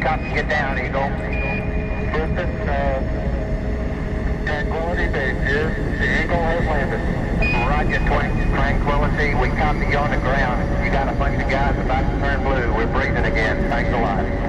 copy you down, Eagle. Houston, uh, Tranquility Base here. The Eagle has landed. Roger, Tranquility, we copy you on the ground. You got a bunch of guys about to turn blue. We're breathing again. Thanks a lot.